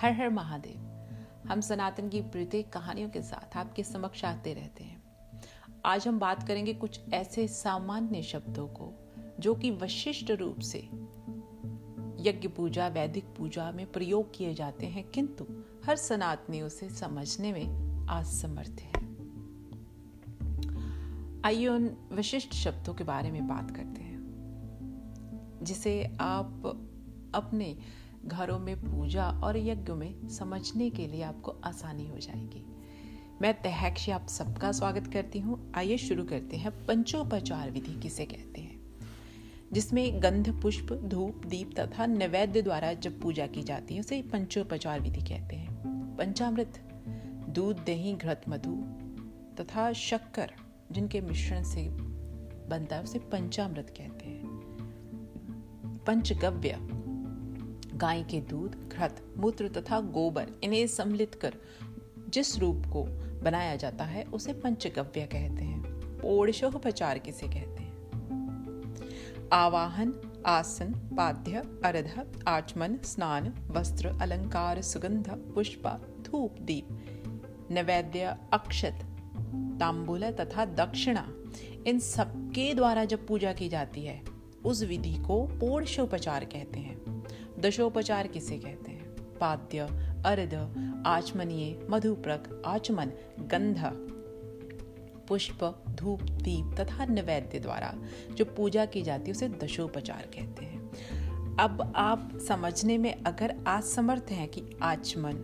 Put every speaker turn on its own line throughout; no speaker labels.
हर हर महादेव, हम सनातन की प्रत्येक कहानियों के साथ आपके समक्ष आते रहते हैं। आज हम बात करेंगे कुछ ऐसे सामान्य शब्दों को, जो कि विशिष्ट रूप से यज्ञ पूजा, वैदिक पूजा में प्रयोग किए जाते हैं, किंतु हर सनातनी उसे समझने में असमर्थ है। आइए उन विशिष्ट शब्दों के बारे में बात करते हैं, जिसे आप अपने घरों में पूजा और यज्ञ में समझने के लिए आपको आसानी हो जाएगी। मैं तहक्षी आप सबका स्वागत करती हूँ। आइए शुरू करते हैं पंचोपचार विधि किसे कहते हैं। जिसमें गंध, पुष्प, धूप, दीप तथा नैवेद्य द्वारा जब पूजा की जाती है, उसे पंचोपचार विधि कहते हैं। पंचामृत, दूध, दही, घृत, मधु तथा शक्कर, जिनके मिश्रण से बनता है, उसे पंचामृत कहते हैं। पंचगव्य गाय के दूध, घृत, मूत्र तथा गोबर इन्हें सम्मिलित कर जिस रूप को बनाया जाता है, उसे पंचगव्य कहते हैं। ओडिशोपचार किसे कहते हैं? आवाहन, आसन, पाद्य, अर्ध, आचमन, स्नान, वस्त्र, अलंकार, सुगंध, पुष्प, धूप, दीप, नैवेद्य, अक्षत, तांबूल तथा दक्षिणा। इन सबके द्वारा जब पूजा की जाती है, उस विधि को पोषोपचार कहते हैं। दशोपचार किसे कहते हैं? पाद्य, अर्ध, आचमनीय, मधुप्रक, आचमन, गंध। पुष्प, धूप, दीप तथा नैवेद्य द्वारा जो पूजा की जाती है, उसे दशोपचार कहते हैं। अब आप समझने में अगर आज समर्थ हैं कि आचमन,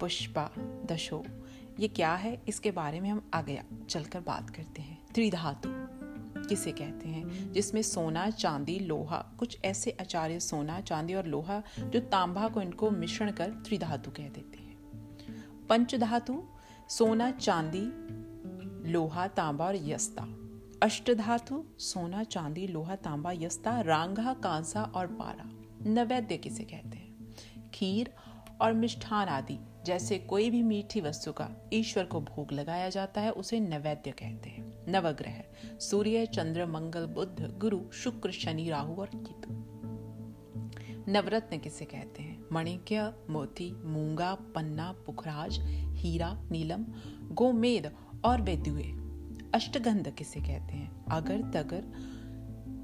पुष्पा, दशो, ये क्या है, इसके बारे में हम आगे चलकर बात करते हैं। त्रिधातु। किसे कहते हैं, जिसमें सोना, चांदी, लोहा, कुछ ऐसे आचार्य सोना, चांदी और लोहा, जो तांबा को इनको मिश्रण कर त्रिधातु कह देते हैं। पंचधातु, सोना, चांदी, लोहा, तांबा और यस्ता। अष्टधातु, सोना, चांदी, लोहा, तांबा, यस्ता, रांगा, कांसा और पारा। नैवेद्य किसे कहते हैं? खीर और मिष्ठान आदि, जैसे कोई भी मीठी वस्तु का ईश्वर को भोग लगाया जाता है, उसे नैवेद्य कहते हैं। नवग्रह, सूर्य, चंद्र, मंगल बुद्ध गुरु, शुक्र, शनि, राहु और केतु। नवरत्न किसे कहते हैं? मणिक्य, मोती, मूँगा, पन्ना, पुखराज, हीरा, नीलम, गोमेद और वेदुए अष्टगंध किसे कहते हैं? अगर तगर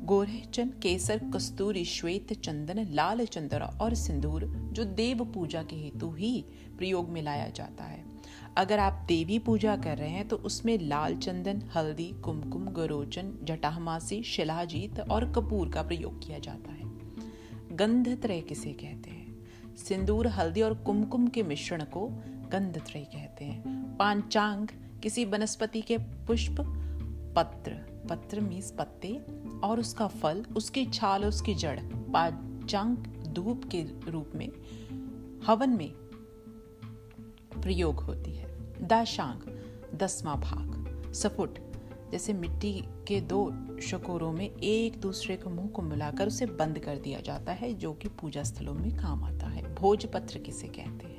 गोरेचन केसर, कस्तूरी, श्वेत चंदन, लाल चंद्र और सिंदूर, जो देव पूजा के हेतु ही प्रयोग में लाया जाता है। अगर आप देवी पूजा कर रहे हैं तो उसमें लाल चंदन, हल्दी, कुमकुम, गरोचन जटाहमासी शिलाजीत और कपूर का प्रयोग किया जाता है। गंध त्रय किसे कहते हैं? सिंदूर, हल्दी और कुमकुम के मिश्रण को गंध त्रय कहते हैं। पांचांग, किसी वनस्पति के पुष्प, पत्र। पत्र मीस पत्ते और उसका फल, उसकी छाल और उसकी जड़, पांचांग धूप के रूप में, हवन में प्रयोग होती है। दाशांग, दसवां भाग सफुट जैसे मिट्टी के दो शकोरों में एक दूसरे के मुँह को मिलाकर उसे बंद कर दिया जाता है, जो कि पूजा स्थलों में काम आता है। भोजपत्र किसे कहते हैं?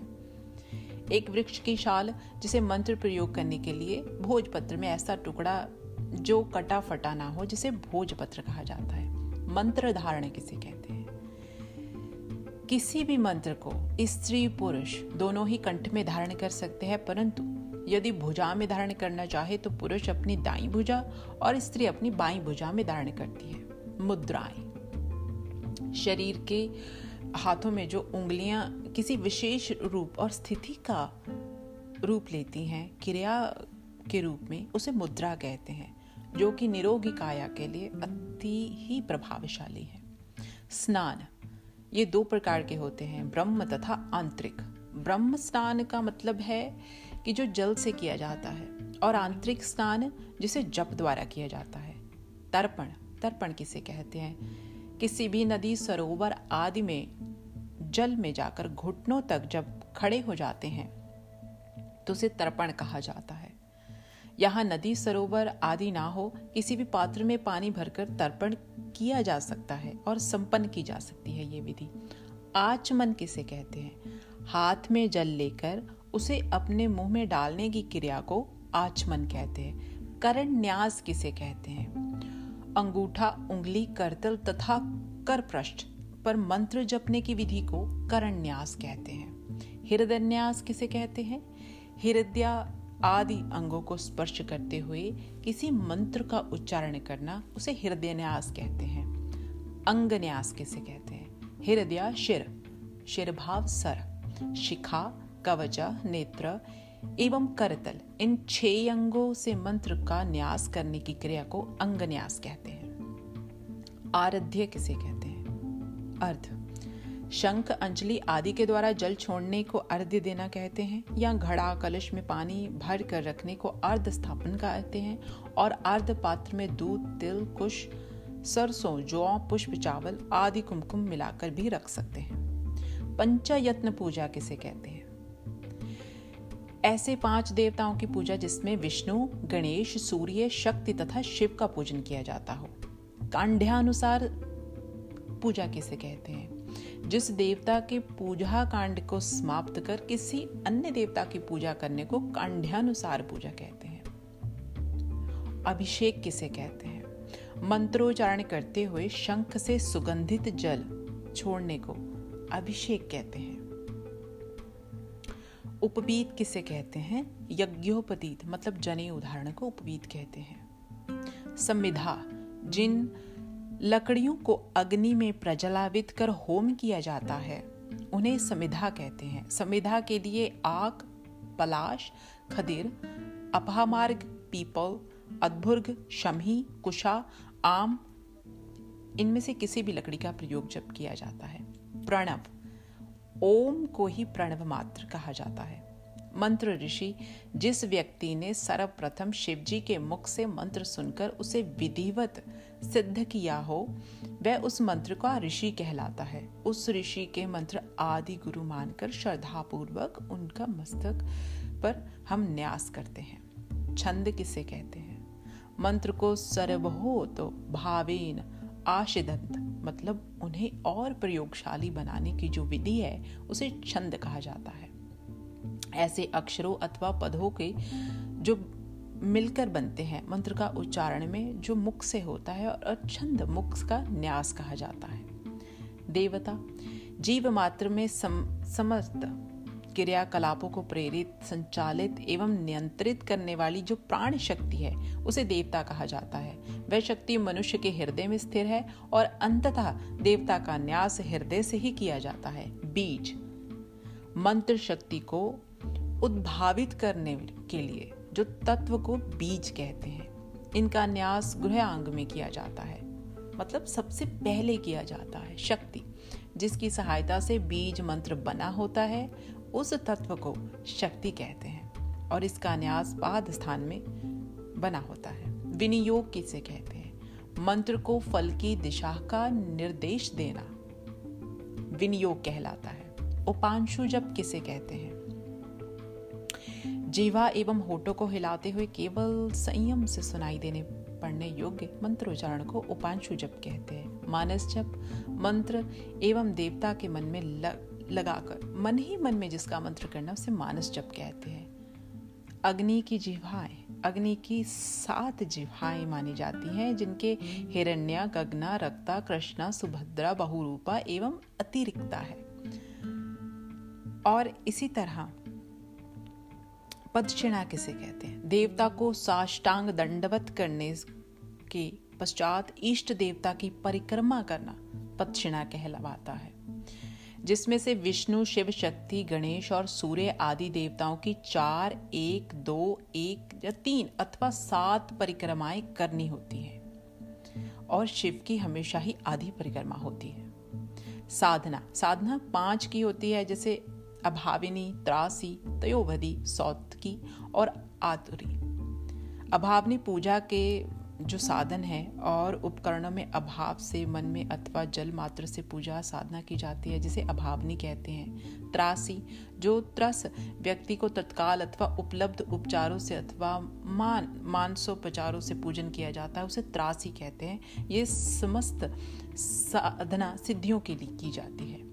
एक वृक्ष की शाल जिसे मंत्र प्रयोग करने के लिए भोजपत्र में ऐसा टुकड़ा जो कटा फटा ना हो, जिसे भोजपत्र कहा जाता है। मंत्र धारण किसे कहते हैं? किसी भी मंत्र को स्त्री पुरुष दोनों ही कंठ में धारण कर सकते हैं, परंतु यदि भुजा में धारण करना चाहे तो पुरुष अपनी दाई भुजा और स्त्री अपनी बाई भुजा में धारण करती है। मुद्राएँ। शरीर के हाथों में जो उंगलियाँ किसी विशेष रूप और स्थिति का रूप लेती हैं, क्रिया के रूप में उसे मुद्रा कहते हैं। जो कि निरोगी काया के लिए अति ही प्रभावशाली है। स्नान, ये दो प्रकार के होते हैं, ब्रह्म तथा आंतरिक। ब्रह्म स्नान का मतलब है कि जो जल से किया जाता है, और आंतरिक स्नान जिसे जप द्वारा किया जाता है। तर्पण तर्पण किसे कहते हैं? किसी भी नदी, सरोवर आदि में, जल में जाकर घुटनों तक जब खड़े हो जाते हैं तो उसे तर्पण कहा जाता है। यहाँ नदी सरोवर आदि ना हो, किसी भी पात्र में पानी भरकर तर्पण किया जा सकता है और संपन्न की जा सकती है ये विधि। आचमन किसे कहते हैं? हाथ में जल लेकर उसे अपने मुँह में डालने की क्रिया को आचमन कहते हैं। करण न्यास किसे कहते हैं? अंगूठा, उंगली, करतल तथा कर पृष्ठ पर मंत्र जपने की विधि को करन्यास कहते हैं। हृदयन्यास किसे कहते हैं? हृदय आदि अंगों को स्पर्श करते हुए किसी मंत्र का उच्चारण करना उसे हृदय न्यास कहते हैं। अंगन्यास किसे कहते हैं? हृदय, शिर। शिर भाव सर। शिखा, कवचा, नेत्र एवं करतल। इन छह अंगों से मंत्र का न्यास करने की क्रिया को अंग न्यास कहते हैं। आराध्य किसे कहते हैं? अर्ध। शंख, अंजलि आदि के द्वारा जल छोड़ने को अर्ध्य देना कहते हैं, या घड़ा, कलश में पानी भर कर रखने को अर्ध स्थापन कहते हैं, और अर्ध पात्र में दूध, तिल, कुश, सरसों, जौ, पुष्प, चावल आदि कुमकुम मिलाकर भी रख सकते हैं। पंचयत्न पूजा किसे कहते हैं? ऐसे पाँच देवताओं की पूजा जिसमें विष्णु, गणेश, सूर्य, शक्ति तथा शिव का पूजन किया जाता हो। कांड्यानुसार पूजा किसे कहते हैं? जिस देवता के पूजा कांड को समाप्त कर किसी अन्य देवता की पूजा करने को कांड्यानुसार पूजा कहते हैं। अभिषेक किसे कहते हैं? मंत्रोच्चारण करते हुए शंख से सुगंधित जल छोड़ने को अभिषेक कहते हैं। उपवीत किसे कहते हैं? यज्ञोपतीत मतलब जने उदाहरण को उपवीत कहते हैं। संविधा, जिन लकड़ियों को अग्नि में प्रज्वलित कर होम किया जाता है। उन्हें समिधा कहते हैं। समिधा के लिए आग, पलाश, खदिर, अपहामार्ग, पीपल, अद्भुर्ग शमी कुशा, आम, इनमें से किसी भी लकड़ी का प्रयोग जब किया जाता है। प्रणव, ओम को ही प्रणव मात्र कहा जाता है। मंत्र ऋषि, जिस व्यक्ति ने सर्वप्रथम शिव जी के मुख से मंत्र सुनकर उसे विधिवत सिद्ध किया हो, वह उस मंत्र का ऋषि कहलाता है। उस ऋषि के मंत्र आदि गुरु मानकर श्रद्धापूर्वक उनका मस्तक पर हम न्यास करते हैं। छंद किसे कहते हैं? मंत्र को सर्वहोत भावेन आशिदंत मतलब उन्हें और प्रयोगशाली बनाने की जो विधि है, उसे छंद कहा जाता है। ऐसे अक्षरों अथवा पदों के जो मिलकर बनते हैं। मंत्र का उच्चारण में जो मुख से होता है और छंद मुख का न्यास कहा जाता है। देवता जीव मात्र में सम, समस्त क्रियाकलापों को प्रेरित संचालित एवं नियंत्रित करने वाली जो प्राण शक्ति है उसे देवता कहा जाता है। वह शक्ति मनुष्य के हृदय में स्थिर है और अंततः देवता का न्यास हृदय से ही किया जाता है। बीज मंत्र शक्ति को उद्भावित करने के लिए। जो तत्व को बीज कहते हैं, इनका न्यास गृह अंग में किया जाता है। मतलब सबसे पहले किया जाता है शक्ति, जिसकी सहायता से बीज मंत्र बना होता है, उस तत्व को शक्ति कहते हैं और इसका न्यास पाद स्थान में बना होता है। विनियोग किसे कहते हैं? मंत्र को फल की दिशा का निर्देश देना। विनियोग कहलाता है। उपांशु जब किसे कहते हैं? जीवा एवं होठों को हिलाते हुए केवल संयम से सुनाई देने पढ़ने योग्य मंत्रोच्चारण को उपांशु जप कहते हैं। मानस जप मंत्र एवं देवता के मन में लग, लगाकर मन ही मन में जिसका मंत्र करना उसे मानस जप कहते हैं। अग्नि की जिह्वाएँ अग्नि की सात जिह्वाएँ मानी जाती हैं जिनके हिरण्या गगना रक्ता कृष्णा सुभद्रा बहुरूपा एवं अतिरिक्ता है। और इसी तरह पदक्षिणा किसे कहते हैं? देवता को साष्टांग दंडवत करने के पश्चात इष्ट देवता की परिक्रमा करना पदक्षिणा कहलवाता है। जिसमें से विष्णु, शिव, शक्ति, गणेश और सूर्य आदि देवताओं की चार, एक, दो, एक या तीन अथवा सात परिक्रमाएँ करनी होती है। और शिव की हमेशा ही आधी परिक्रमा होती है। साधना। साधना पाँच की होती है, जैसे अभाविनी, त्रासी तयोवधि सौतकी और आतुरी। अभावनी पूजा के जो साधन है और उपकरणों में अभाव से मन में अथवा जल मात्र से पूजा साधना की जाती है, जिसे अभावनी कहते हैं। त्रासी, जो त्रस व्यक्ति को तत्काल अथवा उपलब्ध उपचारों से अथवा मान, मानसोपचारों से पूजन किया जाता है, उसे त्रासी कहते हैं। ये समस्त साधना सिद्धियों के लिए की जाती है।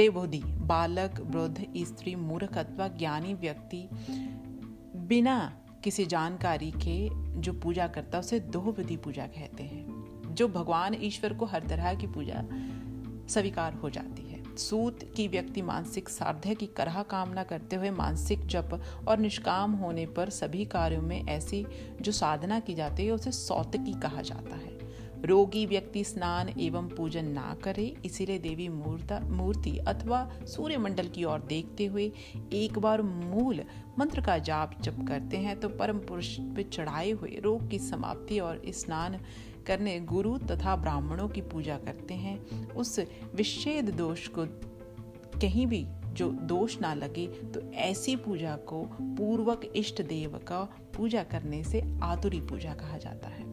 देवोधि बालक, वृद्ध, स्त्री, मूर्ख अथवा ज्ञानी व्यक्ति बिना किसी जानकारी के जो पूजा करता उसे दो विधि पूजा कहते हैं, जो भगवान ईश्वर को हर तरह की पूजा स्वीकार हो जाती है। सूत की व्यक्ति मानसिक साध्य की करह कामना करते हुए मानसिक जप और निष्काम होने पर सभी कार्यों में ऐसी जो साधना की जाती है, उसे सौतकी कहा जाता है। रोगी व्यक्ति स्नान एवं पूजन ना करे, इसीलिए देवी मूर्ता, मूर्ति अथवा सूर्य मंडल की ओर देखते हुए एक बार मूल मंत्र का जाप जप करते हैं तो परम पुरुष पे चढ़ाए हुए रोग की समाप्ति और स्नान करने गुरु तथा ब्राह्मणों की पूजा करते हैं। उस विच्छेद दोष को कहीं भी जो दोष ना लगे तो ऐसी पूजा को पूर्वक इष्ट देव का पूजा करने से आतुरी पूजा कहा जाता है।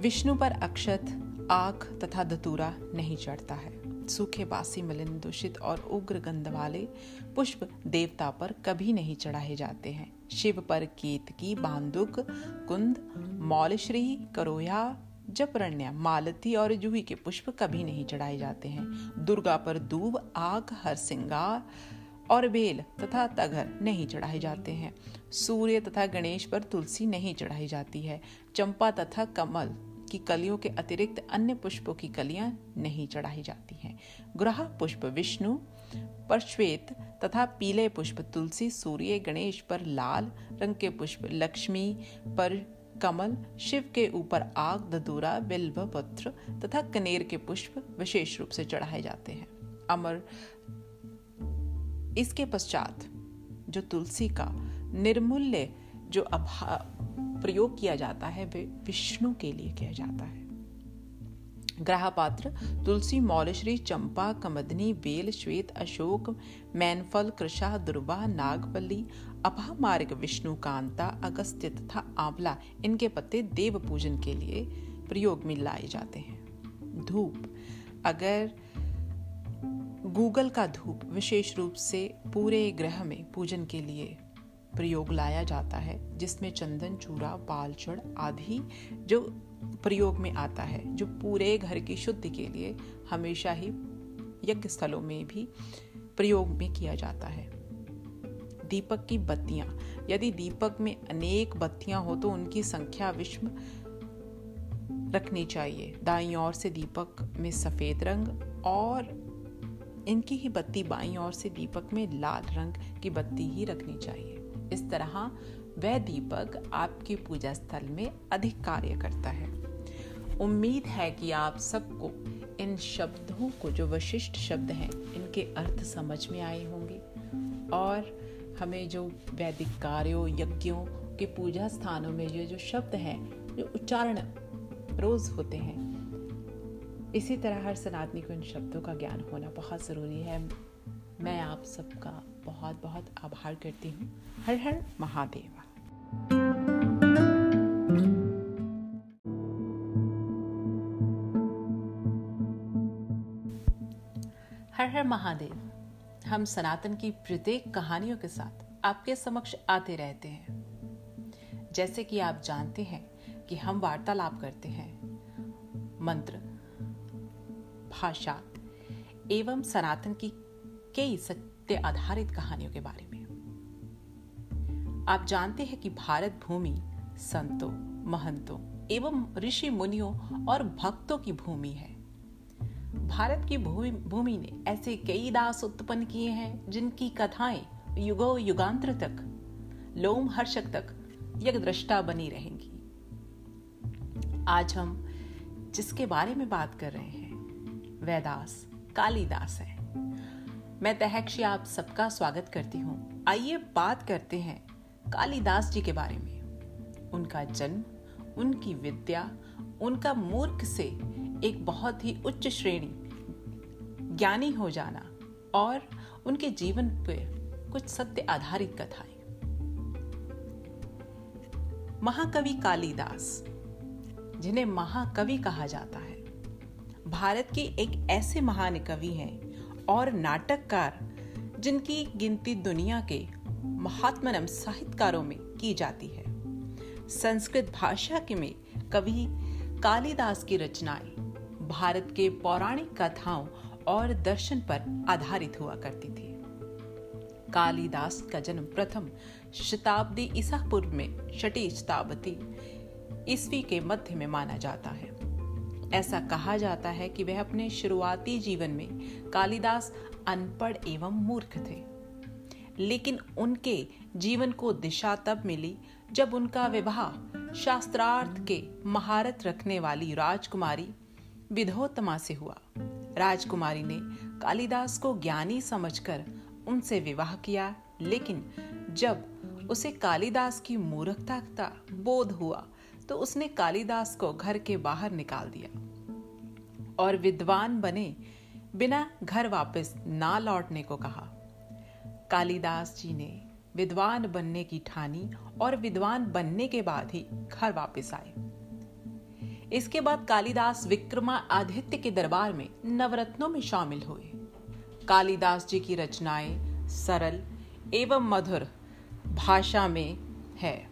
विष्णु पर अक्षत, आख तथा दतूरा नहीं चढ़ता है। सूखे बासी मलिन दूषित और उग्र गंध वाले पुष्प देवता पर कभी नहीं चढ़ाए जाते हैं। शिव पर केतकी बांदुक, कुंद, मौलश्री, करोया, जपरण्य, मालती और जूही के पुष्प कभी नहीं चढ़ाए जाते हैं। दुर्गा पर दूब, आग हर सिंगार और बेल तथा तगर नहीं चढ़ाए जाते हैं। सूर्य तथा गणेश पर तुलसी नहीं चढ़ाई जाती है। चंपा तथा कमल की कलियों के अतिरिक्त अन्य पुष्पों की कलियाँ नहीं चढ़ाई जाती हैं। ग्रह पुष्प विष्णु पर श्वेत तथा पीले पुष्प तुलसी, सूर्य, गणेश पर लाल, रंग के पुष्प लक्ष्मी पर कमल, शिव के ऊपर आग ददूरा बिल्व, पत्र तथा कनेर के पुष्प विशेष रूप से चढ़ाए जाते हैं। अमर, इसके पश्चात जो तुलसी का निर्मूल्य जो प्रयोग किया जाता है, वे विष्णु के लिए किया जाता है। ग्रह पात्र तुलसी, मौलश्री, चंपा, कमदनी, बेल, श्वेत, अशोक, मैनफल, कृषा, दुर्वा, नागपल्ली अपा मार्ग विष्णु, कांता, अगस्त्य तथा आंवला, इनके पत्ते देव पूजन के लिए प्रयोग में लाए जाते हैं। धूप, अगर गूगल का धूप विशेष रूप से पूरे ग्रह में पूजन के लिए प्रयोग लाया जाता है, जिसमें चंदन, चूरा पालचड़ आदि जो प्रयोग में आता है, जो पूरे घर की शुद्धि के लिए हमेशा ही यज्ञ स्थलों में भी प्रयोग में किया जाता है। दीपक की बत्तियाँ, यदि दीपक में अनेक बत्तियाँ हो तो उनकी संख्या विश्व रखनी चाहिए। दाई ओर से दीपक में सफ़ेद रंग और इनकी ही बत्ती बाई ओर से दीपक में लाल रंग की बत्ती ही रखनी चाहिए। इस तरह वह दीपक आपके पूजा स्थल में अधिक कार्य करता है। उम्मीद है कि आप सबको इन शब्दों को, जो विशिष्ट शब्द हैं, इनके अर्थ समझ में आए होंगे। और हमें जो वैदिक कार्यों, यज्ञों के पूजा स्थानों में ये जो शब्द हैं, जो उच्चारण रोज होते हैं, इसी तरह हर सनातनी को इन शब्दों का ज्ञान होना बहुत ज़रूरी है। मैं आप सबका बहुत बहुत आभार करती हूँ। हर हर महादेवा। हर हर महादेव, हम सनातन की प्रत्येक कहानियों के साथ आपके समक्ष आते रहते हैं। जैसे कि आप जानते हैं कि हम वार्तालाप करते हैं। मंत्र, भाषा एवं सनातन की कई सत्य आधारित कहानियों के बारे में। आप जानते हैं कि भारत भूमि संतों, महंतों एवं ऋषि मुनियों और भक्तों की भूमि है। भारत की भूमि ने ऐसे कई दास उत्पन्न किए हैं, जिनकी कथाएँ युगो युगांतर तक, लोम हर्षक तक यज्ञ दृष्टा बनी रहेंगी। आज हम जिसके बारे में बात कर रहे हैं, वह वैदास कालिदास है। मैं तहक्षी आप सबका स्वागत करती हूँ। आइए बात करते हैं कालिदास जी के बारे में। उनका जन्म, उनकी विद्या, उनका मूर्ख से एक बहुत ही उच्च श्रेणी ज्ञानी हो जाना और उनके जीवन पर कुछ सत्य आधारित कथाएँ। महाकवि कालिदास, जिन्हें महाकवि कहा जाता है, भारत के एक ऐसे महान कवि हैं और नाटककार, जिनकी गिनती दुनिया के महात्मनम साहित्यकारों में की जाती है। संस्कृत भाषा के में कवि कालिदास की रचनाएँ भारत के पौराणिक कथाओं और दर्शन पर आधारित हुआ करती थी। कालिदास का जन्म प्रथम शताब्दी ईसा पूर्व में छठी शताब्दी ईस्वी के मध्य में माना जाता है। ऐसा कहा जाता है कि वह अपने शुरुआती जीवन में कालिदास अनपढ़ एवं मूर्ख थे। लेकिन उनके जीवन को दिशा तब मिली जब उनका विवाह शास्त्रार्थ के महारत रखने वाली राजकुमारी विधोत्तमा से हुआ। राजकुमारी ने कालिदास को ज्ञानी समझकर उनसे विवाह किया, लेकिन जब उसे कालिदास की मूर्खता का बोध हुआ तो उसने कालिदास को घर के बाहर निकाल दिया और विद्वान बने बिना घर वापस ना लौटने को कहा। कालिदास जी ने विद्वान बनने की ठानी और विद्वान बनने के बाद ही घर वापस आए। इसके बाद कालिदास विक्रमा आदित्य के दरबार में नवरत्नों में शामिल हुए। कालिदास जी की रचनाएँ सरल एवं मधुर भाषा में है।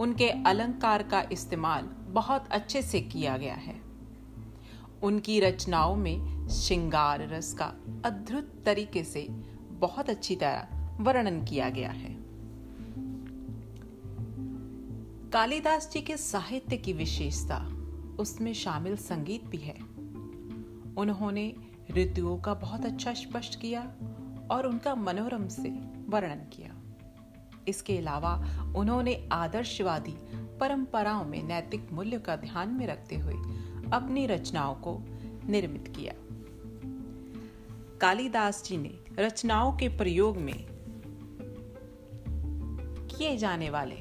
उनके अलंकार का इस्तेमाल बहुत अच्छे से किया गया है। उनकी रचनाओं में श्रृंगार रस का अद्भुत तरीके से बहुत अच्छी तरह वर्णन किया गया है। कालिदास जी के साहित्य की विशेषता उसमें शामिल संगीत भी है। उन्होंने ऋतुओं का बहुत अच्छा स्पष्ट किया और उनका मनोरम से वर्णन किया। इसके अलावा उन्होंने आदर्शवादी परंपराओं में नैतिक मूल्य का ध्यान में रखते हुए अपनी रचनाओं को निर्मित किया। कालिदास जी ने रचनाओं के प्रयोग में किए जाने वाले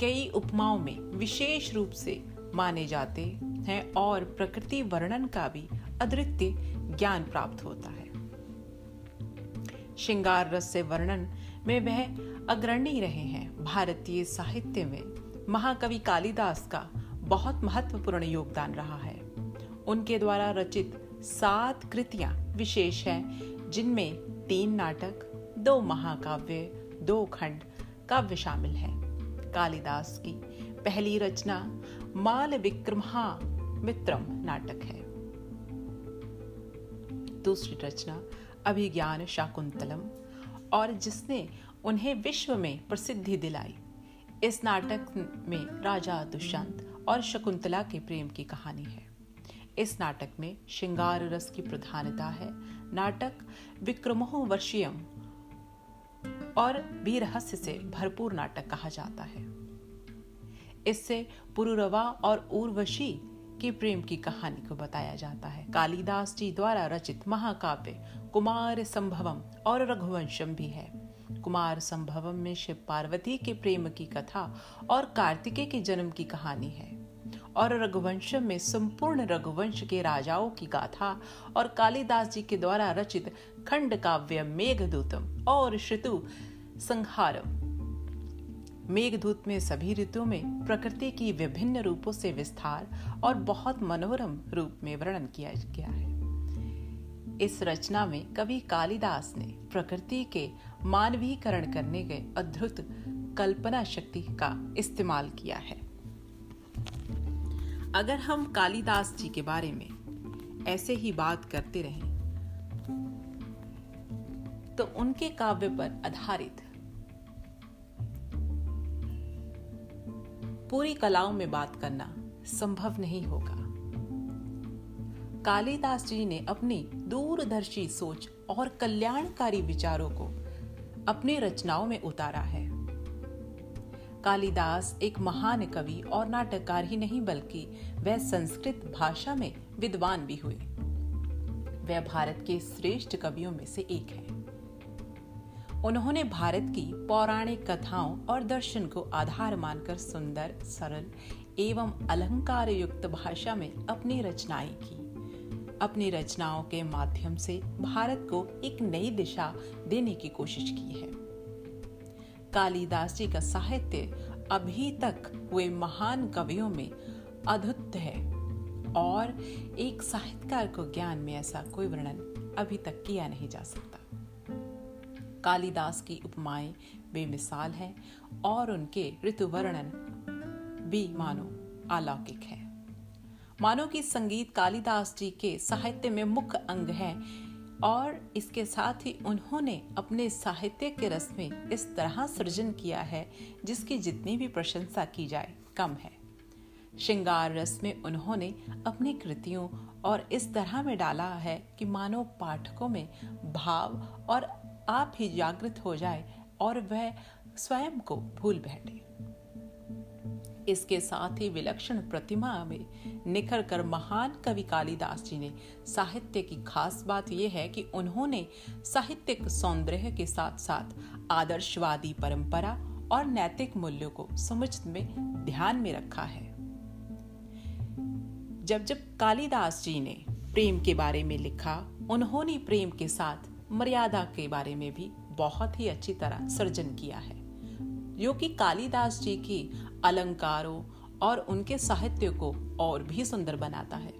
कई उपमाओं में विशेष रूप से माने जाते हैं और प्रकृति वर्णन का भी अद्वितीय ज्ञान प्राप्त होता है। श्रृंगार रस से वर्णन में वह अग्रणी रहे हैं भारतीय साहित्य में। महाकवि कालिदास का बहुत महत्वपूर्ण योगदान रहा है। उनके द्वारा रचित सात कृतियाँ विशेष हैं, जिनमें तीन नाटक, दो महाकाव्य, दो खंड काव्य शामिल है। कालिदास की पहली रचना माल विक्रमहा मित्रम नाटक है। दूसरी रचना अभिज्ञान शाकुंतलम, और जिसने उन्हें विश्व में प्रसिद्धि दिलाई। इस नाटक में राजा दुष्यंत और शकुंतला के प्रेम की कहानी है। इस नाटक में श्रृंगार रस की प्रधानता है। नाटक विक्रमोह वर्षियम और भी रहस्य से भरपूर नाटक कहा जाता है। इससे पुरुरवा और उर्वशी के प्रेम की कहानी को बताया जाता है। कालिदास जी द्वारा रचित महाकाव्य कुमार संभवम और रघुवंशम भी है। कुमार संभवम में शिव पार्वती के प्रेम की कथा और कार्तिकेय के जन्म की कहानी है। और रघुवंश में संपूर्ण रघुवंश के राजाओं की गाथा और कालिदास जी के द्वारा रचित खंड काव्य मेघदूतम और श्रुतु संहारम। मेघदूत में सभी ऋतुओं में प्रकृति की विभिन्न रूपों से विस्तार और बहुत मनोरम रूप में वर्णन किया गया है। इस रचना में कवि कालिदास ने प्रकृति के मानवीकरण करने के अद्भुत कल्पना शक्ति का इस्तेमाल किया है। अगर हम कालिदास जी के बारे में ऐसे ही बात करते रहें तो उनके काव्य पर आधारित पूरी कलाओं में बात करना संभव नहीं होगा। कालिदास जी ने अपनी दूरदर्शी सोच और कल्याणकारी विचारों को अपनी रचनाओं में उतारा है। कालिदास एक महान कवि और नाटककार ही नहीं बल्कि वह संस्कृत भाषा में विद्वान भी हुए। वह भारत के श्रेष्ठ कवियों में से एक है। उन्होंने भारत की पौराणिक कथाओं और दर्शन को आधार मानकर सुंदर, सरल एवं अलंकार युक्त भाषा में अपनी रचनाएँ की। अपनी रचनाओं के माध्यम से भारत को एक नई दिशा देने की कोशिश की है। कालिदास जी का साहित्य अभी तक हुए महान कवियों में अद्भुत है और एक साहित्यकार को ज्ञान में ऐसा कोई वर्णन अभी तक किया नहीं जा सकता। कालिदास की उपमाएँ बेमिसाल हैं और उनके ऋतु वर्णन भी मानो अलौकिक है। मानो कि संगीत कालिदास जी के साहित्य में मुख्य अंग है और इसके साथ ही उन्होंने अपने साहित्य के रस में इस तरह सृजन किया है, जिसकी जितनी भी प्रशंसा की जाए, कम है। श्रृंगार रस में उन्होंने अपनी कृतियों और इस तरह में डाला है कि मानो पाठकों में भाव और आप ही जागृत हो जाए और वह स्वयं को भूल बैठे। इसके साथ ही विलक्षण प्रतिमा में निखर कर महान कवि कालिदास जी ने साहित्य की खास बात यह है कि उन्होंने साहित्यिक सौंदर्य के साथ साथ आदर्शवादी परंपरा और नैतिक मूल्यों को समझ में ध्यान में रखा है। जब जब कालिदास जी ने प्रेम के बारे में लिखा, उन्होंने प्रेम के साथ मर्यादा के बारे में भी बहुत ही अच्छी तरह सृजन किया है। जो कि कालिदास जी की अलंकारों और उनके साहित्य को और भी सुंदर बनाता है।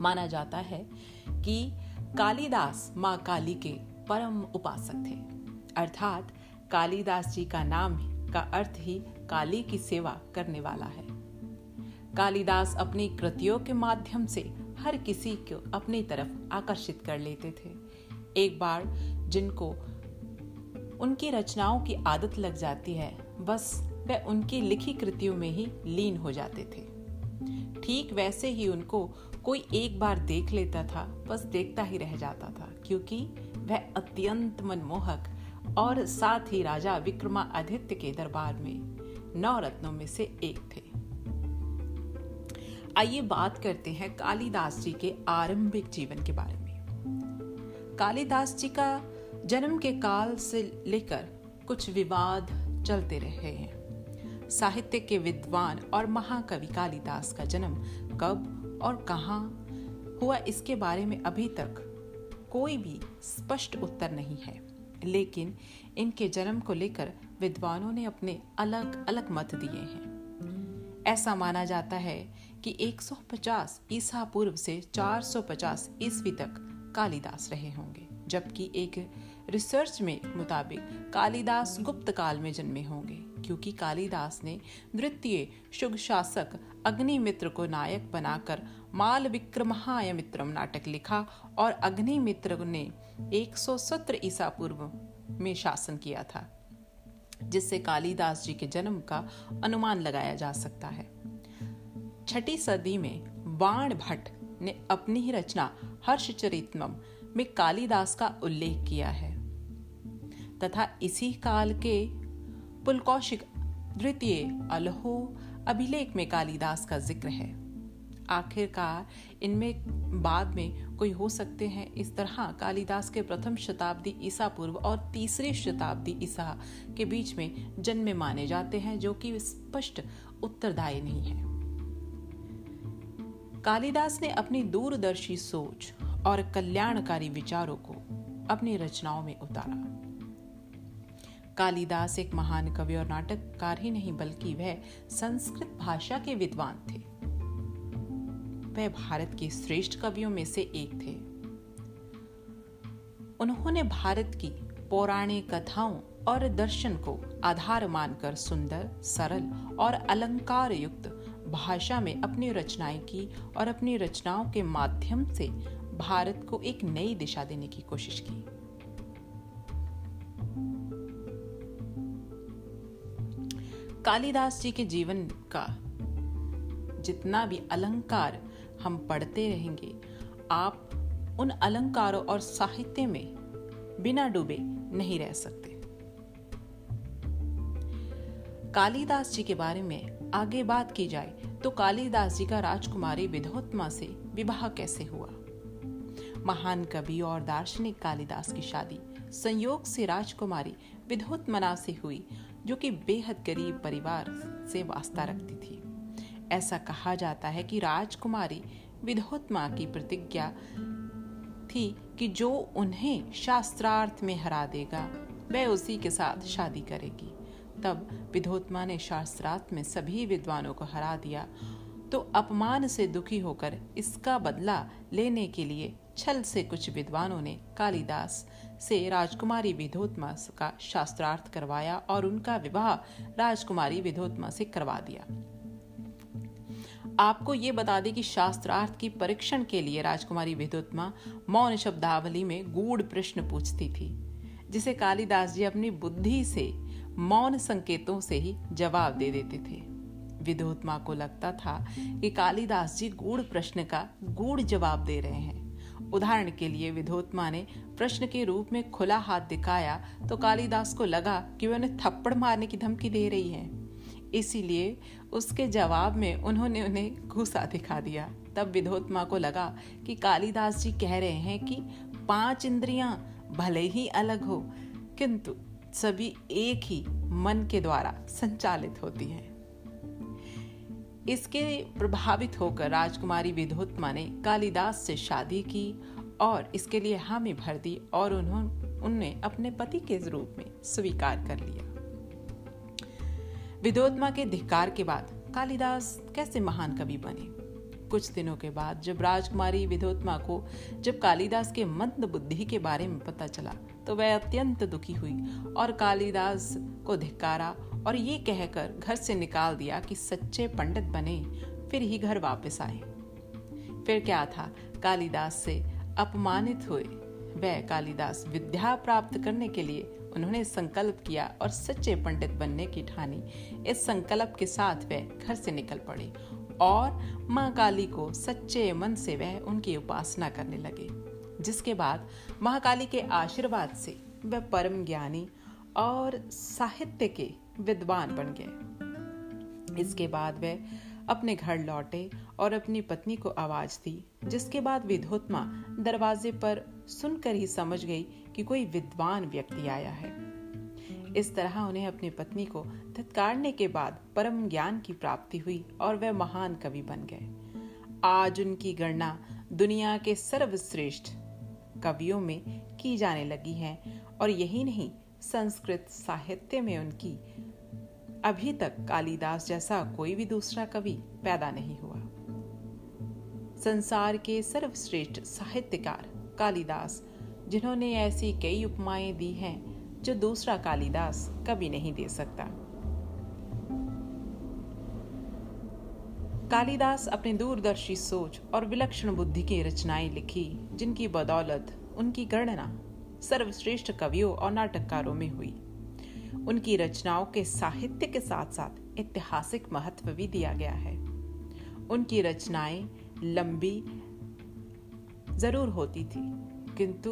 माना जाता है कि कालिदास माँ काली के परम उपासक थे। अर्थात कालिदास जी का नाम का अर्थ ही काली की सेवा करने वाला है। कालिदास अपनी कृतियों के माध्यम से हर किसी को अपनी तरफ़ आकर्षित कर लेते थे। एक बार जिनको उनकी रचनाओं की आदत लग जाती है, बस वह उनकी लिखी कृतियों में ही लीन हो जाते थे। ठीक वैसे ही उनको कोई एक बार देख लेता था, बस देखता ही रह जाता था, क्योंकि वह अत्यंत मनमोहक और साथ ही राजा विक्रमादित्य के दरबार में नौ रत्नों में से एक थे। आइए बात करते हैं कालिदास जी के आरंभिक जीवन के बारे में। कालिदास जी का जन्म के काल से लेकर कुछ विवाद चलते रहे हैं। साहित्य के विद्वान और महाकवि कालिदास का जन्म कब और कहाँ हुआ, इसके बारे में अभी तक कोई भी स्पष्ट उत्तर नहीं है। लेकिन इनके जन्म को लेकर विद्वानों ने अपने अलग अलग मत दिए हैं। ऐसा माना जाता है कि 150 ईसा पूर्व से 450 ईस्वी तक कालिदास रहे होंगे, जबकि एक रिसर्च में मुताबिक कालिदास गुप्त काल में जन्मे होंगे। क्योंकि कालिदास ने द्वितीय शुभ शासक अग्निमित्र को नायक बनाकर माल विक्रमहाय मित्रम नाटक लिखा और अग्निमित्र ने 117 ईसा पूर्व में शासन किया था, जिससे कालिदास जी के जन्म का अनुमान लगाया जा सकता है। छठी सदी में बाण भट्ट ने अपनी ही रचना हर्षचरितम में कालिदास का उल्लेख किया है। तथा इसी काल के पुलकौशिक द्वितीय अलहो, अभिलेख में कालिदास का ज़िक्र है। आखिरकार, इनमें बाद में कोई हो सकते हैं। इस तरह कालिदास के प्रथम शताब्दी ईसा पूर्व और तीसरी शताब्दी ईसा के बीच में जन्मे माने जाते हैं, जो कि स्पष्ट उत्तरदायी नहीं है। कालिदास ने अपनी दूरदर्शी सोच और कल्याणकारी विचारों को अपनी रचनाओं में उतारा। कालिदास एक महान कवि और नाटककार ही नहीं, बल्कि वह संस्कृत भाषा के विद्वान थे। वह भारत के श्रेष्ठ कवियों में से एक थे। उन्होंने भारत की पौराणिक कथाओं और दर्शन को आधार मानकर सुंदर, सरल और अलंकार युक्त भाषा में अपनी रचनाएँ की और अपनी रचनाओं के माध्यम से भारत को एक नई दिशा देने की कोशिश की। कालिदास जी के जीवन का जितना भी अलंकार हम पढ़ते रहेंगे, आप उन अलंकारों और साहित्य में बिना डूबे नहीं रह सकते। कालिदास जी के बारे में आगे बात की जाए तो कालिदास जी का राजकुमारी विधोत्मा से विवाह कैसे हुआ? महान कवि और दार्शनिक कालिदास की शादी संयोग से राजकुमारी विधोत्मना से हुई। जो कि बेहद गरीब परिवार से वास्ता रखती थी। ऐसा कहा जाता है कि राजकुमारी विधोत्मा की प्रतिज्ञा थी कि जो उन्हें शास्त्रार्थ में हरा देगा, वह उसी के साथ शादी करेगी। तब विधोत्मा ने शास्त्रार्थ में सभी विद्वानों को हरा दिया तो अपमान से दुखी होकर इसका बदला लेने के लिए छल से कुछ विद्वानों ने कालिदास से राजकुमारी विधोत्मा का शास्त्रार्थ करवाया और उनका विवाह राजकुमारी विधोत्मा से करवा दिया। आपको ये बता दें कि शास्त्रार्थ की परीक्षण के लिए राजकुमारी विधोत्मा मौन शब्दावली में गूढ़ प्रश्न पूछती थी, जिसे कालिदास जी अपनी बुद्धि से, मौन संकेतों से ही जवाब दे देते थे। विधोत्मा को लगता था कि कालिदास जी गूढ़ प्रश्न का गूढ़ जवाब दे रहे हैं। उदाहरण के लिए विधोत्मा ने प्रश्न के रूप में खुला हाथ दिखाया तो कालिदास को लगा कि वे उन्हें थप्पड़ मारने की धमकी दे रही है। इसीलिए उसके जवाब में उन्होंने उन्हें घुसा दिखा दिया। तब विधोत्मा को लगा कि कालिदास जी कह रहे हैं कि पाँच इंद्रियाँ भले ही अलग हो, किंतु सभी एक ही मन के द्वारा संचालित होती हैं। इसके प्रभावित होकर राजकुमारी विधोत्मा ने कालिदास से शादी की और इसके लिए हामी भर दी और उन्होंने उनने अपने पति के रूप में स्वीकार कर लिया। विधोत्मा के धिक्कार के बाद कालिदास कैसे महान कवि बने? कुछ दिनों के बाद जब राजकुमारी विधोत्मा को, जब कालिदास के मंद बुद्धि के बारे में पता चला तो वह अत्यंत दुखी हुई और कालिदास को धिक्कारा और ये कहकर घर से निकाल दिया कि सच्चे पंडित बने, फिर ही घर वापस आए। फिर क्या था? कालिदास से अपमानित हुए। वह कालिदास विद्या प्राप्त करने के लिए उन्होंने संकल्प किया और सच्चे पंडित बनने की ठानी। इस संकल्प के साथ वह घर से निकल पड़े और माँ काली को सच्चे मन से वह उनकी उपासना करने लगे, जिसके बाद महाकाली के आशीर्वाद से वह परम ज्ञानी और साहित्य के विद्वान बन गए। इसके बाद वे अपने घर लौटे और अपनी पत्नी को आवाज़ दी, जिसके बाद विधोत्मा दरवाजे पर सुनकर ही समझ गई कि कोई विद्वान व्यक्ति आया है। इस तरह उन्हें अपनी पत्नी को धत्कारने के बाद परम ज्ञान की प्राप्ति हुई और वह महान कवि बन गए। आज उनकी गणना दुनिया के सर्वश्रेष्ठ कवियों में की जाने लगी है और यही नहीं, संस्कृत साहित्य में उनकी अभी तक कालिदास जैसा कोई भी दूसरा कवि पैदा नहीं हुआ। संसार के सर्वश्रेष्ठ साहित्यकार कालिदास, जिन्होंने ऐसी कई उपमाएँ दी हैं जो दूसरा कालिदास कभी नहीं दे सकता। कालिदास अपने दूरदर्शी सोच और विलक्षण बुद्धि की रचनाएँ लिखी, जिनकी बदौलत उनकी गणना सर्वश्रेष्ठ कवियों और नाटककारों में हुई। उनकी रचनाओं के साहित्य के साथ साथ ऐतिहासिक महत्व भी दिया गया है। उनकी रचनाएँ लंबी ज़रूर होती थी, किंतु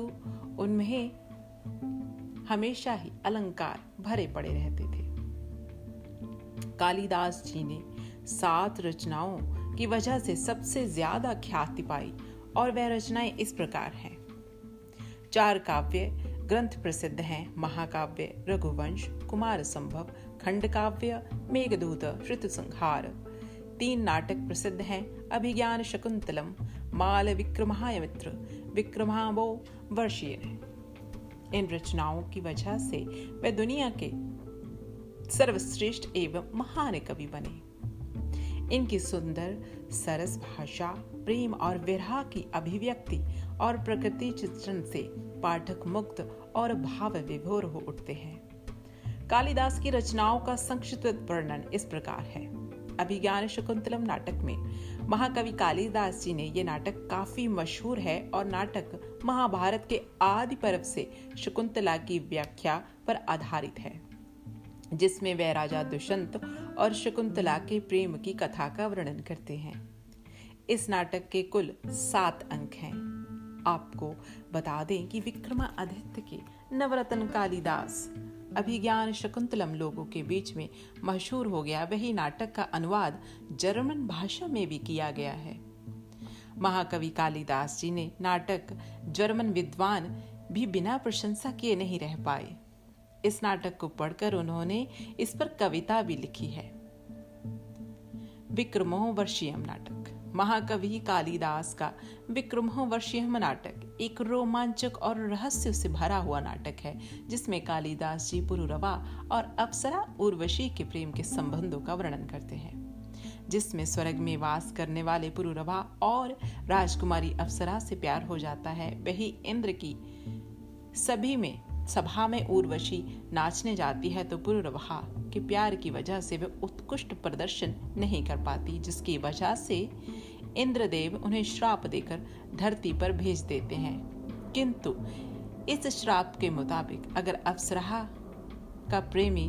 उनमें हमेशा ही अलंकार भरे पड़े रहते थे। कालिदास जी ने सात रचनाओं की वजह से सबसे ज़्यादा ख्याति पाई और वह रचनाएँ इस प्रकार हैं। चार काव्य ग्रंथ प्रसिद्ध हैं। महाकाव्य, रघुवंश, कुमार संभव खंड काव्य मेघदूत ऋतु संहार तीन नाटक प्रसिद्ध हैं। अभिज्ञान शकुंतलम, माल विक्रमाय मित्र विक्रमावो वर्षीय इन रचनाओं की वजह से वे दुनिया के सर्वश्रेष्ठ एवं महान कवि बने। इनकी सुंदर, सरस भाषा प्रेम और विरह की अभिव्यक्ति और प्रकृति चित्रण से पाठक मुक्त और भाव विभोर हो उठते हैं। कालिदास की रचनाओं का संक्षिप्त वर्णन इस प्रकार है। अभिज्ञान शकुंतलम नाटक में महाकवि कालिदास जी ने यह नाटक काफ़ी मशहूर है और नाटक महाभारत के आदि पर्व से शकुंतला की व्याख्या पर आधारित है, जिसमें वह राजा दुष्यंत और शकुंतला के प्रेम की कथा का वर्णन करते हैं। इस नाटक के कुल सात अंक हैं। आपको बता दें कि विक्रमादित्य के नवरत्न कालिदास अभिज्ञान शकुंतलम लोगों के बीच में मशहूर हो गया वही नाटक का अनुवाद जर्मन भाषा में भी किया गया है। महाकवि कालिदास जी ने नाटक जर्मन विद्वान भी बिना प्रशंसा किए नहीं रह पाए। इस नाटक को पढ़कर उन्होंने इस पर कविता भी लिखी है। विक्रमो वर्षीयम नाटक। महाकवि कालिदास का विक्रमो नाटक, एक रोमांचक और रहस्य से भरा हुआ नाटक है, जिसमें कालिदास जी पुरुरवा और अप्सरा उर्वशी के प्रेम के संबंधों का वर्णन करते हैं, जिसमें स्वर्ग में वास करने वाले पुरुरवा और राजकुमारी अप्सरा से प्यार हो जाता है। वही इंद्र की सभी में सभा में उर्वशी नाचने जाती है तो पुरवहा के प्यार की वजह से वे उत्कृष्ट प्रदर्शन नहीं कर पाती, जिसकी वजह से इंद्रदेव उन्हें श्राप देकर धरती पर भेज देते हैं। किंतु इस श्राप के मुताबिक अगर अप्सरा का प्रेमी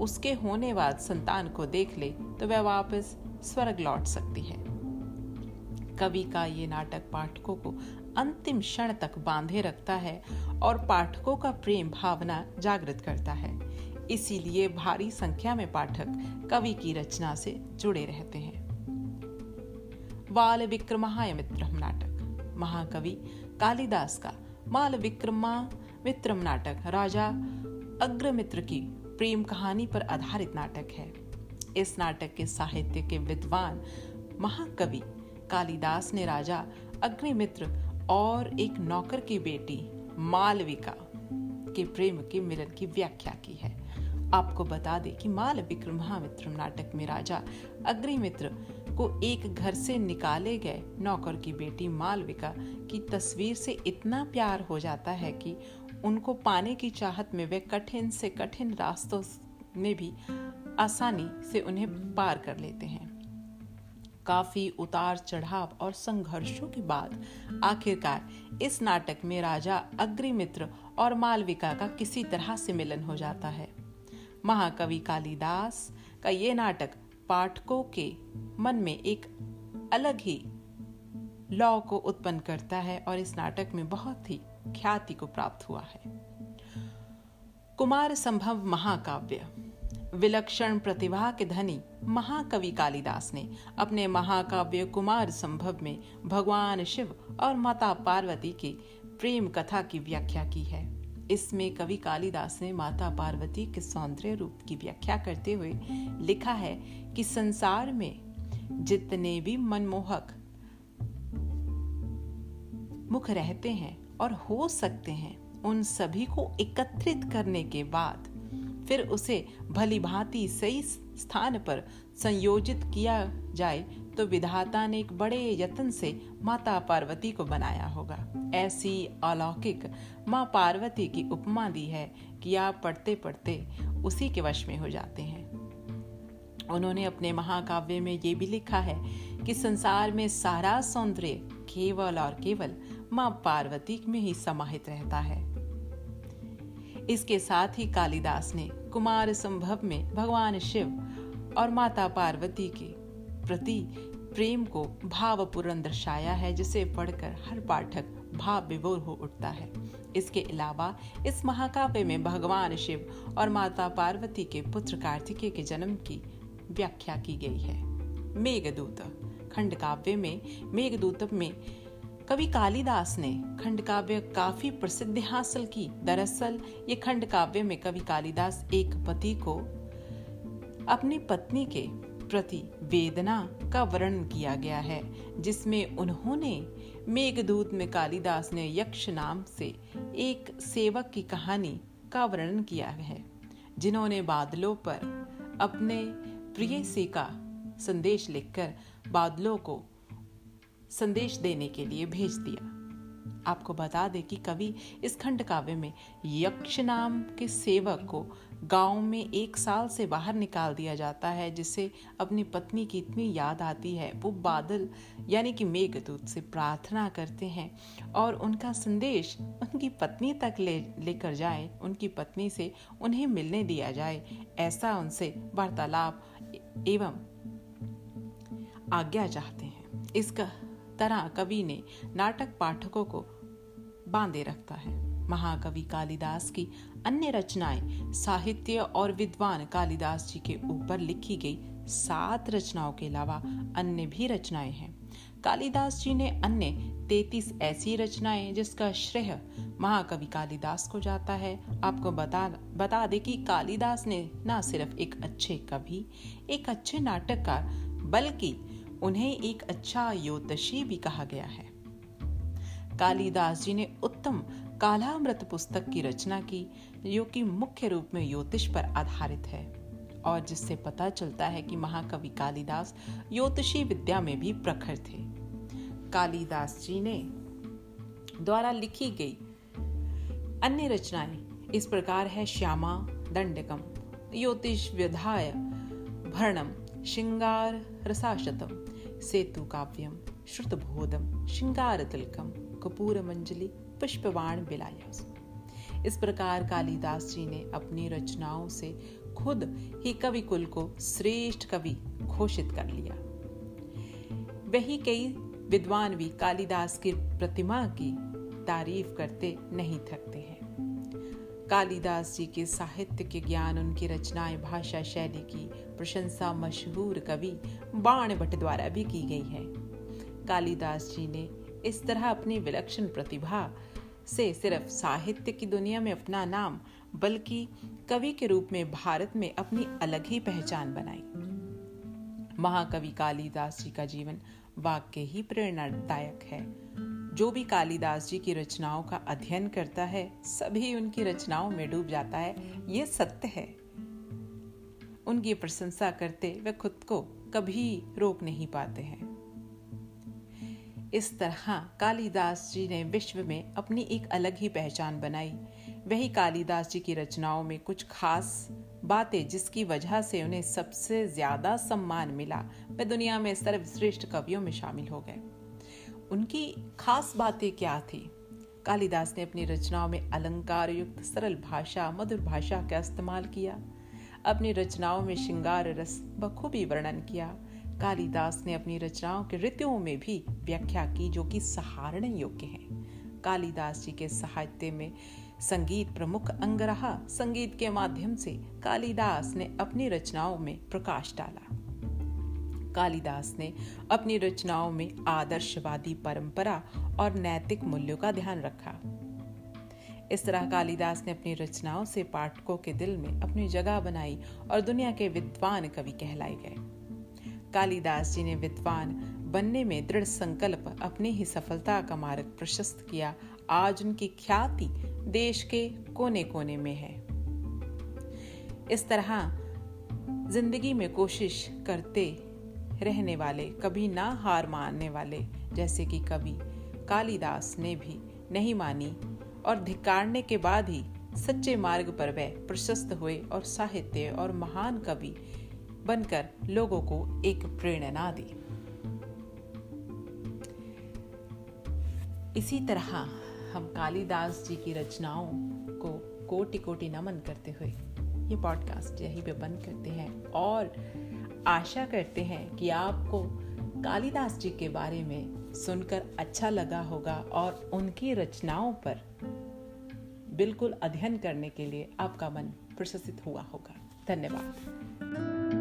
उसके होने बाद संतान को देख ले तो वह वापस स्वर्ग लौट सकती है। कवि का ये नाटक पाठकों को अंतिम क्षण तक बांधे रखता है और पाठकों का प्रेम भावना जागृत करता है। इसीलिए भारी संख्या में पाठक कवि की रचना से जुड़े रहते हैं। बाल विक्रमायमित्रम नाटक, महाकवि कालिदास का माल विक्रमा मित्रम नाटक, राजा अग्रमित्र की प्रेम कहानी पर आधारित नाटक है। इस नाटक के साहित्य के विद्वान महाकवि कालिदास ने राजा अग्निमित्र और एक नौकर की बेटी मालविका के प्रेम के मिलन की व्याख्या की है। आपको बता दें कि माल विक्रमामित्र नाटक में राजा अग्निमित्र को एक घर से निकाले गए नौकर की बेटी मालविका की तस्वीर से इतना प्यार हो जाता है कि उनको पाने की चाहत में वे कठिन से कठिन रास्तों में भी आसानी से उन्हें पार कर लेते हैं। काफ़ी उतार चढ़ाव और संघर्षों के बाद आखिरकार इस नाटक में राजा अग्रिमित्र और मालविका का किसी तरह से मिलन हो जाता है। महाकवि कालिदास का ये नाटक पाठकों के मन में एक अलग ही लौ को उत्पन्न करता है और इस नाटक में बहुत ही ख्याति को प्राप्त हुआ है। कुमार संभव महाकाव्य। विलक्षण प्रतिभा के धनी महाकवि कालिदास ने अपने महाकाव्य कुमार संभव में भगवान शिव और माता पार्वती की प्रेम कथा की व्याख्या की है। इसमें कवि कालिदास ने माता पार्वती के सौंदर्य रूप की व्याख्या करते हुए लिखा है कि संसार में जितने भी मनमोहक मुख रहते हैं और हो सकते हैं, उन सभी को एकत्रित करने के बाद फिर उसे भली भांति सही स्थान पर संयोजित किया जाए तो विधाता ने एक बड़े यत्न से माता पार्वती को बनाया होगा। ऐसी अलौकिक माँ पार्वती की उपमा दी है कि आप पढ़ते पढ़ते उसी के वश में हो जाते हैं। उन्होंने अपने महाकाव्य में ये भी लिखा है कि संसार में सारा सौंदर्य केवल और केवल माँ पार्वती में ही समाहित रहता है। इसके साथ ही कालिदास ने कुमार संभव में भगवान शिव और माता पार्वती के प्रति प्रेम को भावपूर्ण दर्शाया है, जिसे पढ़कर हर पाठक भाव विभोर हो उठता है। इसके अलावा इस महाकाव्य में भगवान शिव और माता पार्वती के पुत्र कार्तिकेय के जन्म की व्याख्या की गई है। मेघदूत, खंड काव्य में मेघदूत में कवि कालिदास ने खंड काव्य काफ़ी प्रसिद्धि हासिल की। दरअसल, ये खंड काव्य में कवि कालिदास एक पति को अपनी पत्नी के प्रति वेदना का वर्णन किया गया है, जिसमें उन्होंने मेघदूत में कालिदास ने यक्ष नाम से एक सेवक की कहानी का वर्णन किया है, जिन्होंने बादलों पर अपने प्रिय का संदेश लिखकर बादलों को संदेश देने के लिए भेज दिया। आपको बता दें कि कवि इस खंड काव्य में यक्ष नाम के सेवक को गाँव में एक साल से बाहर निकाल दिया जाता है जिससे अपनी पत्नी की इतनी याद आती है। वो बादल, यानी कि मेघदूत से प्रार्थना करते हैं और उनका संदेश उनकी पत्नी तक ले, लेकर जाए, उनकी पत्नी से उन्हें मिलने दिया जाए, ऐसा उनसे वार्तालाप एवं आज्ञा चाहते हैं। इसका तरह कवि ने नाटक पाठकों को बांधे रखता है। महाकवि कालिदास की अन्य रचनाएँ साहित्य और विद्वान कालिदास जी के ऊपर लिखी गई सात रचनाओं के अलावा अन्य भी रचनाएँ हैं। कालिदास जी ने अन्य तैतीस ऐसी रचनाएँ जिसका श्रेय महाकवि कालिदास को जाता है। आपको बता बता दे कि कालिदास ने न सिर्फ़ एक अच्छे कवि, एक अच्छे नाटककार, बल्कि उन्हें एक अच्छा योतशी भी कहा गया है। कालिदास जी ने उत्तम कालामृत पुस्तक की रचना की, जो कि मुख्य रूप में ज्योतिष पर आधारित है, और जिससे पता चलता है कि महाकवि कालिदास ज्योतिषी विद्या में भी प्रखर थे। कालिदास जी ने द्वारा लिखी गई अन्य रचनाएँ, इस प्रकार है श्यामा, दंडकम, ज्योतिष विधाय भरणम, श्रृंगार, रसाशतम। सेतु काव्यम श्रुतबोधम कपूर मंजलि पुष्पवाण बिलायास। इस प्रकार कालिदास जी ने अपनी रचनाओं से खुद ही कवि कुल को श्रेष्ठ कवि घोषित कर लिया। वही कई विद्वान भी कालिदास की प्रतिमा की तारीफ़ करते नहीं थकते हैं। कालिदास जी के साहित्य के ज्ञान, उनकी रचनाएँ, भाषा शैली की प्रशंसा मशहूर कवि बाण भट्ट द्वारा भी की गई है। कालिदास जी ने इस तरह अपनी विलक्षण प्रतिभा से सिर्फ़ साहित्य की दुनिया में अपना नाम, बल्कि कवि के रूप में भारत में अपनी अलग ही पहचान बनाई। महाकवि कालिदास जी का जीवन वाक्य ही प्रेरणादायक है। जो भी कालिदास जी की रचनाओं का अध्ययन करता है, सभी उनकी रचनाओं में डूब जाता है। ये सत्य है। उनकी प्रशंसा करते वे खुद को कभी रोक नहीं पाते हैं। इस तरह कालिदास जी ने विश्व में अपनी एक अलग ही पहचान बनाई। वही कालिदास जी की रचनाओं में कुछ खास बातें जिसकी वजह से उन्हें सबसे ज़्यादा सम्मान मिला, वे दुनिया में सर्वश्रेष्ठ कवियों में शामिल हो गए। उनकी खास बातें क्या थी? कालिदास ने अपनी रचनाओं में अलंकार युक्त सरल भाषा, मधुर भाषा का इस्तेमाल किया। अपनी रचनाओं में श्रृंगार रस, बखूबी वर्णन किया। कालिदास ने अपनी रचनाओं के ऋतुओं में भी व्याख्या की जो कि सहारण योग्य है। कालिदास जी के साहित्य में संगीत प्रमुख अंग रहा। संगीत के माध्यम से कालिदास ने अपनी रचनाओं में प्रकाश डाला। कालिदास ने अपनी रचनाओं में आदर्शवादी परंपरा और नैतिक मूल्यों का ध्यान रखा। इस तरह कालिदास ने अपनी रचनाओं से पाठकों के दिल में अपनी जगह बनाई और दुनिया के विद्वान कवि कहलाए गए। कालिदास जी ने विद्वान बनने में दृढ़ संकल्प अपनी ही सफलता का मार्ग प्रशस्त किया। आज उनकी ख्याति देश के कोने कोने में है। इस तरह ज़िंदगी में कोशिश करते रहने वाले, कभी ना हार मानने वाले, जैसे कि कवि कालिदास ने भी नहीं मानी और धिकारने के बाद ही सच्चे मार्ग पर वह प्रशस्त हुए और साहित्य और महान कवि बनकर लोगों को एक प्रेरणा दी। इसी तरह हम कालिदास जी की रचनाओं को कोटि कोटि नमन करते हुए ये पॉडकास्ट यहीं पे बंद करते हैं और आशा करते हैं कि आपको कालिदास जी के बारे में सुनकर अच्छा लगा होगा और उनकी रचनाओं पर बिल्कुल अध्ययन करने के लिए आपका मन प्रशसित हुआ होगा। धन्यवाद।